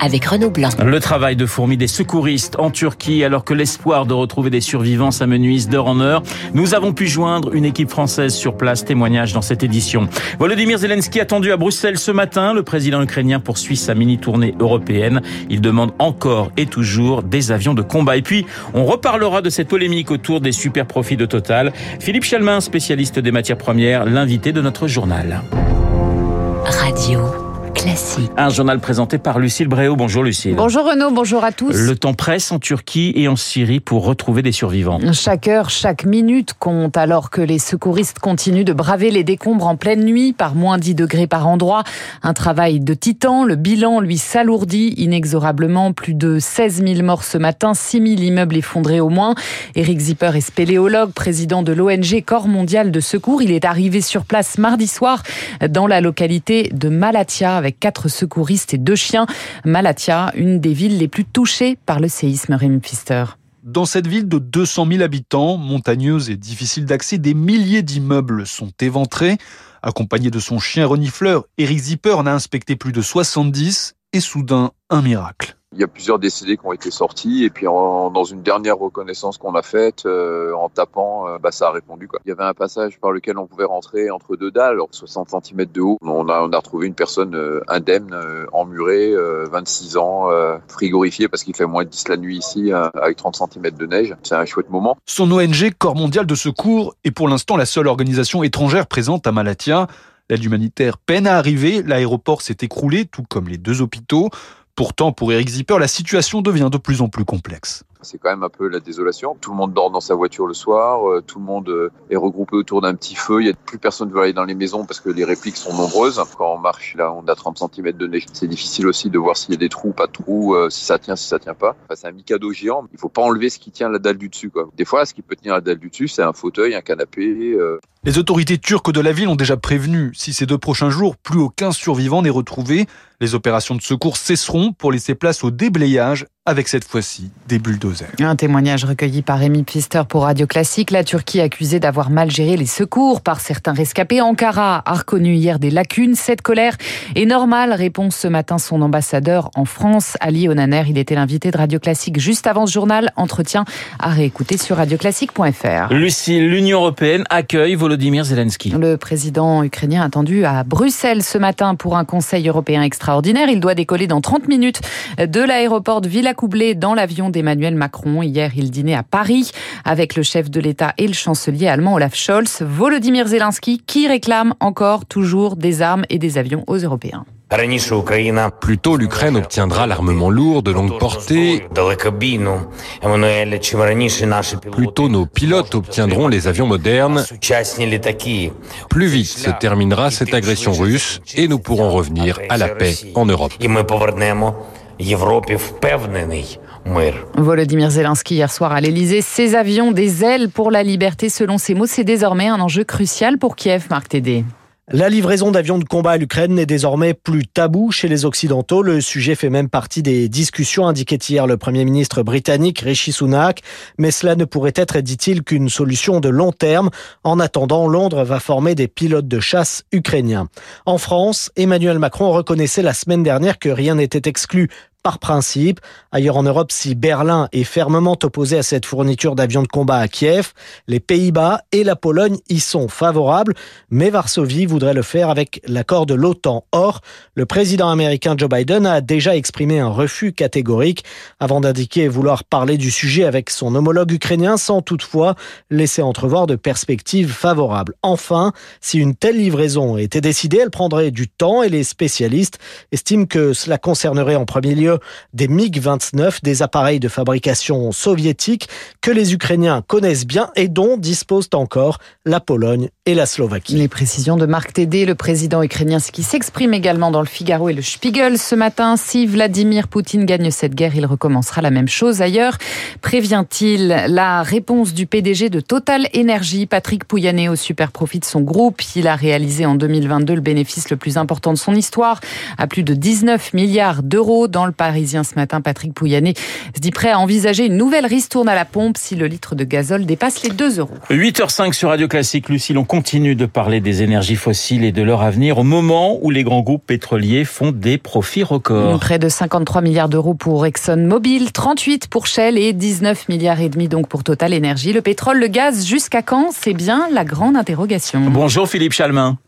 avec Renaud Blanc. Le travail de fourmi des secouristes en Turquie, alors que l'espoir de retrouver des survivants s'amenuise d'heure en heure, nous avons pu joindre une équipe française sur place. Témoignage dans cette édition. Volodymyr Zelensky attendu à Bruxelles ce matin. Le président ukrainien poursuit sa mini-tournée européenne. Il demande encore et toujours des avions de combat. Et puis, on reparlera de cette polémique autour des super profits de Total. Philippe Chalmin, spécialiste des matières premières, l'invité de notre journal. Radio. Classique. Un journal présenté par Lucille Bréau. Bonjour Lucille. Bonjour Renaud, bonjour à tous. Le temps presse en Turquie et en Syrie pour retrouver des survivants. Chaque heure, chaque minute compte alors que les secouristes continuent de braver les décombres en pleine nuit par moins 10 degrés par endroit. Un travail de titan. Le bilan, lui, s'alourdit inexorablement. Plus de 16 000 morts ce matin, 6 000 immeubles effondrés au moins. Eric Zipper est spéléologue, président de l'ONG Corps mondial de secours. Il est arrivé sur place mardi soir dans la localité de Malatia avec quatre secouristes et deux chiens. Malatia, une des villes les plus touchées par le séisme, Rémi Pfister. Dans cette ville de 200 000 habitants, montagneuse et difficile d'accès, des milliers d'immeubles sont éventrés. Accompagné de son chien renifleur, Eric Zipper en a inspecté plus de 70 et soudain, un miracle. Il y a plusieurs décédés qui ont été sortis et puis dans une dernière reconnaissance qu'on a faite euh, en tapant, euh, bah, ça a répondu. Quoi. Il y avait un passage par lequel on pouvait rentrer entre deux dalles, 60 cm de haut. On a, on retrouvé une personne euh, indemne, emmurée, 26 ans, frigorifiée parce qu'il fait moins de 10 la nuit ici avec 30 cm de neige. C'est un chouette moment. Son ONG, Corps mondial de secours, est pour l'instant la seule organisation étrangère présente à Malatia. L'aide humanitaire peine à arriver, l'aéroport s'est écroulé, tout comme les deux hôpitaux. Pourtant, pour Eric Zipper, la situation devient de plus en plus complexe. C'est quand même un peu la désolation. Tout le monde dort dans sa voiture le soir, euh, tout le monde euh, est regroupé autour d'un petit feu. Il y a plus personne veut aller dans les maisons parce que les répliques sont nombreuses. Quand on marche là, on a 30 cm de neige. C'est difficile aussi de voir s'il y a des trous, pas de trous, euh, si ça tient, si ça tient pas. C'est un mikado géant. Il faut pas enlever ce qui tient la dalle du dessus. Des fois, ce qui peut tenir la dalle du dessus, c'est un fauteuil, un canapé. Les autorités turques de la ville ont déjà prévenu. Si ces deux prochains jours, plus aucun survivant n'est retrouvé, les opérations de secours cesseront pour laisser place au déblayage avec cette fois-ci des bulldozers. Un témoignage recueilli par Rémi Pfister pour Radio Classique. La Turquie accusée d'avoir mal géré les secours par certains rescapés. Ankara a reconnu hier des lacunes. Cette colère est normale, répond ce matin son ambassadeur en France, Ali Onaner. Il était l'invité de Radio Classique juste avant ce journal. Entretien à réécouter sur radioclassique.fr. Lucie, l'Union européenne accueille Volodymyr Zelensky. Le président ukrainien attendu à Bruxelles ce matin pour un conseil européen extraordinaire. Il doit décoller dans 30 minutes de l'aéroport de Villa couplé dans l'avion d'Emmanuel Macron. Hier, il dînait à Paris avec le chef de l'État et le chancelier allemand Olaf Scholz. Volodymyr Zelensky qui réclame encore toujours des armes et des avions aux Européens. Plus tôt, l'Ukraine obtiendra l'armement lourd de longue portée. Plus tôt, nos pilotes obtiendront les avions modernes. Plus vite se terminera cette agression russe et nous pourrons revenir à la paix en Europe. Volodymyr Zelensky hier soir à l'Elysée, ces avions des ailes pour la liberté, selon ses mots, c'est désormais un enjeu crucial pour Kiev, Marc Tédé. La livraison d'avions de combat à l'Ukraine n'est désormais plus tabou chez les Occidentaux. Le sujet fait même partie des discussions, indiquait hier le Premier ministre britannique Rishi Sunak. Mais cela ne pourrait être, dit-il, qu'une solution de long terme. En attendant, Londres va former des pilotes de chasse ukrainiens. En France, Emmanuel Macron reconnaissait la semaine dernière que rien n'était exclu par principe. Ailleurs en Europe, si Berlin est fermement opposé à cette fourniture d'avions de combat à Kiev, les Pays-Bas et la Pologne y sont favorables, mais Varsovie voudrait le faire avec l'accord de l'OTAN. Or, le président américain Joe Biden a déjà exprimé un refus catégorique avant d'indiquer vouloir parler du sujet avec son homologue ukrainien sans toutefois laisser entrevoir de perspectives favorables. Enfin, si une telle livraison était décidée, elle prendrait du temps et les spécialistes estiment que cela concernerait en premier lieu des MiG-29, des appareils de fabrication soviétique que les Ukrainiens connaissent bien et dont disposent encore la Pologne et la Slovaquie. Les précisions de Marc Tédé, le président ukrainien, qui s'exprime également dans le Figaro et le Spiegel ce matin. Si Vladimir Poutine gagne cette guerre, il recommencera la même chose ailleurs. Prévient-il la réponse du PDG de Total Energy, Patrick Pouyanné, au super profit de son groupe. Il a réalisé en 2022 le bénéfice le plus important de son histoire, à plus de 19 milliards d'euros dans le Parisien ce matin, Patrick Pouyanné se dit prêt à envisager une nouvelle ristourne à la pompe si le litre de gazole dépasse les 2 euros. 8h05 sur Radio Classique. Lucille, on continue de parler des énergies fossiles et de leur avenir au moment où les grands groupes pétroliers font des profits records. Près de 53 milliards d'euros pour ExxonMobil, 38 pour Shell et 19 milliards et demi donc pour Total Energy. Le pétrole, le gaz, jusqu'à quand? C'est bien la grande interrogation. Bonjour Philippe Chalmin.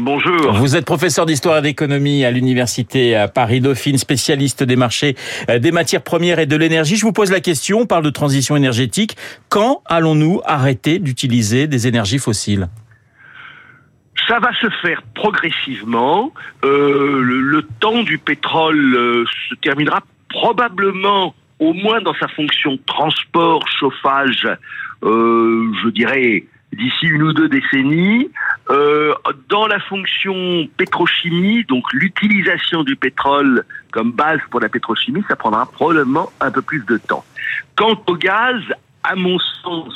Bonjour. Vous êtes professeur d'histoire et d'économie à l'université Paris-Dauphine, spécialiste des marchés euh, des matières premières et de l'énergie. Je vous pose la question, on parle de transition énergétique. Quand allons-nous arrêter d'utiliser des énergies fossiles? Ça va se faire progressivement. Euh, le, le, temps du pétrole euh, se terminera probablement, au moins dans sa fonction transport, chauffage, euh, je dirais d'ici une ou deux décennies. Euh, dans la fonction pétrochimie, donc l'utilisation du pétrole comme base pour la pétrochimie, ça prendra probablement un peu plus de temps. Quant au gaz, à mon sens,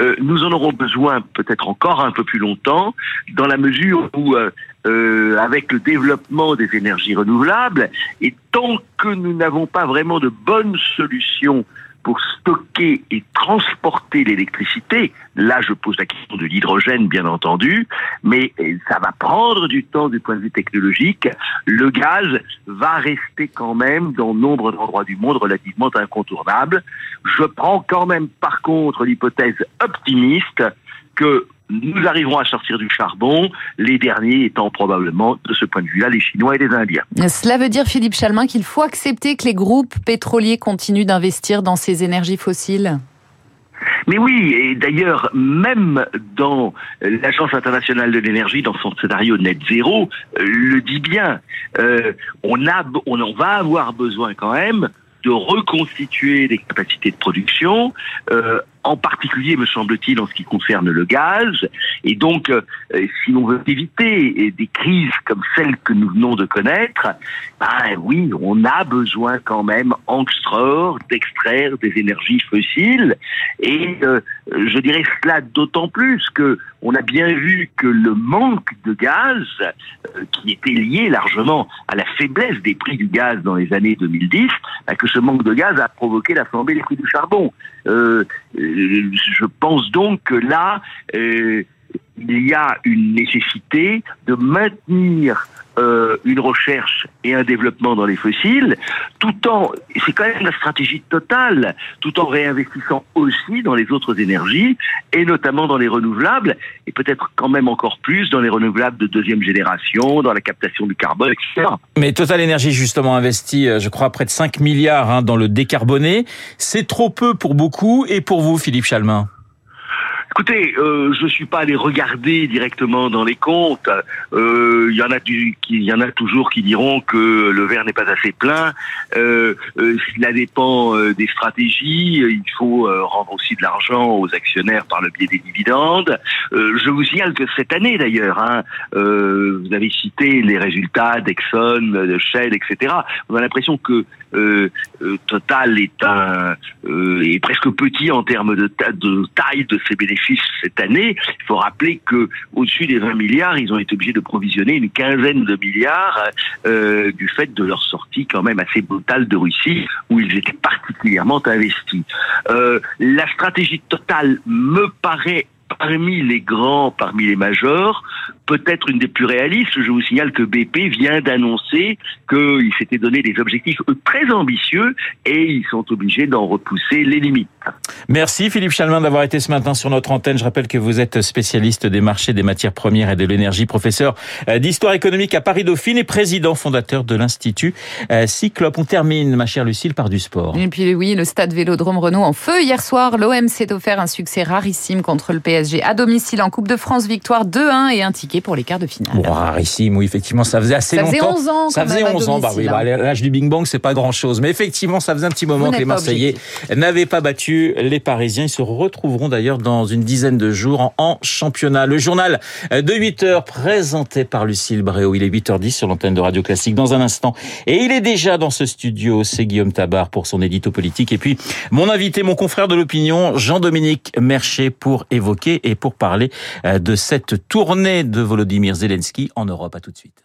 euh, nous en aurons besoin peut-être encore un peu plus longtemps, dans la mesure où, euh, euh, avec le développement des énergies renouvelables, et tant que nous n'avons pas vraiment de bonnes solutions pour stocker et transporter l'électricité, là je pose la question de l'hydrogène bien entendu, mais ça va prendre du temps du point de vue technologique. Le gaz va rester quand même dans nombre d'endroits du monde relativement incontournable. Je prends quand même par contre l'hypothèse optimiste que nous arriverons à sortir du charbon, les derniers étant probablement, de ce point de vue-là, les Chinois et les Indiens. Cela veut dire, Philippe Chalmin, qu'il faut accepter que les groupes pétroliers continuent d'investir dans ces énergies fossiles mais oui, et d'ailleurs, même dans l'Agence internationale de l'énergie, dans son scénario net zéro, le dit bien. Euh, on, a, on, on va avoir besoin quand même de reconstituer des capacités de production, euh, en particulier, me semble-t-il, en ce qui concerne le gaz. Et donc, euh, si l'on veut éviter des crises comme celles que nous venons de connaître, ben oui, on a besoin quand même, en d'extraire des énergies fossiles. Et euh, je dirais cela d'autant plus que on a bien vu que le manque de gaz, euh, qui était lié largement à la faiblesse des prix du gaz dans les années 2010, ben, que ce manque de gaz a provoqué la flambée des prix du charbon. Euh, je pense donc que là, euh, il y a une nécessité de maintenir euh, une recherche et un développement dans les fossiles, tout en, c'est quand même la stratégie totale, tout en réinvestissant aussi dans les autres énergies, et notamment dans les renouvelables, et peut-être quand même encore plus dans les renouvelables de deuxième génération, dans la captation du carbone, etc. Mais Total Energy justement investi, je crois, près de 5 milliards hein, dans le décarboné. C'est trop peu pour beaucoup, et pour vous, Philippe Chalmin? Écoutez, euh, je suis pas allé regarder directement dans les comptes. Il euh, y en a y en a toujours qui diront que le verre n'est pas assez plein. Euh, euh, cela dépend euh, des stratégies. Il faut rendre aussi de l'argent aux actionnaires par le biais des dividendes. je vous signale que cette année d'ailleurs, hein, vous avez cité les résultats d'Exxon, de Shell, etc. On a l'impression que Total est un est presque petit en termes de taille de ses bénéfices cette année. Il faut rappeler que au-dessus des 20 milliards, ils ont été obligés de provisionner une quinzaine de milliards euh, du fait de leur sortie quand même assez brutale de Russie, où ils étaient particulièrement investis. Euh, la stratégie totale me paraît parmi les grands, parmi les majors, peut-être une des plus réalistes. Je vous signale que BP vient d'annoncer qu'ils s'étaient donné des objectifs très ambitieux et ils sont obligés d'en repousser les limites. Merci Philippe Chalmin d'avoir été ce matin sur notre antenne. Je rappelle que vous êtes spécialiste des marchés des matières premières et de l'énergie, professeur euh, d'histoire économique à Paris-Dauphine et président fondateur de l'Institut euh, Cyclope. On termine, ma chère Lucille, par du sport. Et puis oui, le stade Vélodrome Renault en feu. Hier soir, l'OM s'est offert un succès rarissime contre le PSG à domicile en Coupe de France. Victoire 2-1 et un ticket pour les quarts de finale. Bon, rarissime, oui, effectivement, ça faisait assez longtemps. Ça faisait 11 ans. Ça faisait 11 ans. Bah oui, bah, l'âge du Bing Bang, c'est pas grand chose. Mais effectivement, ça faisait un petit moment que les Marseillais n'avaient pas battu les Parisiens. Ils se retrouveront d'ailleurs dans une dizaine de jours en, championnat. Le journal de 8 heures présenté par Lucille Bréau. Il est 8h10 sur l'antenne de Radio Classique dans un instant. Et il est déjà dans ce studio. C'est Guillaume Tabar pour son édito politique. Et puis, mon invité, mon confrère de l'opinion, Jean-Dominique Mercher pour évoquer et pour parler euh, de cette tournée de Volodymyr Zelensky en Europe. À tout de suite.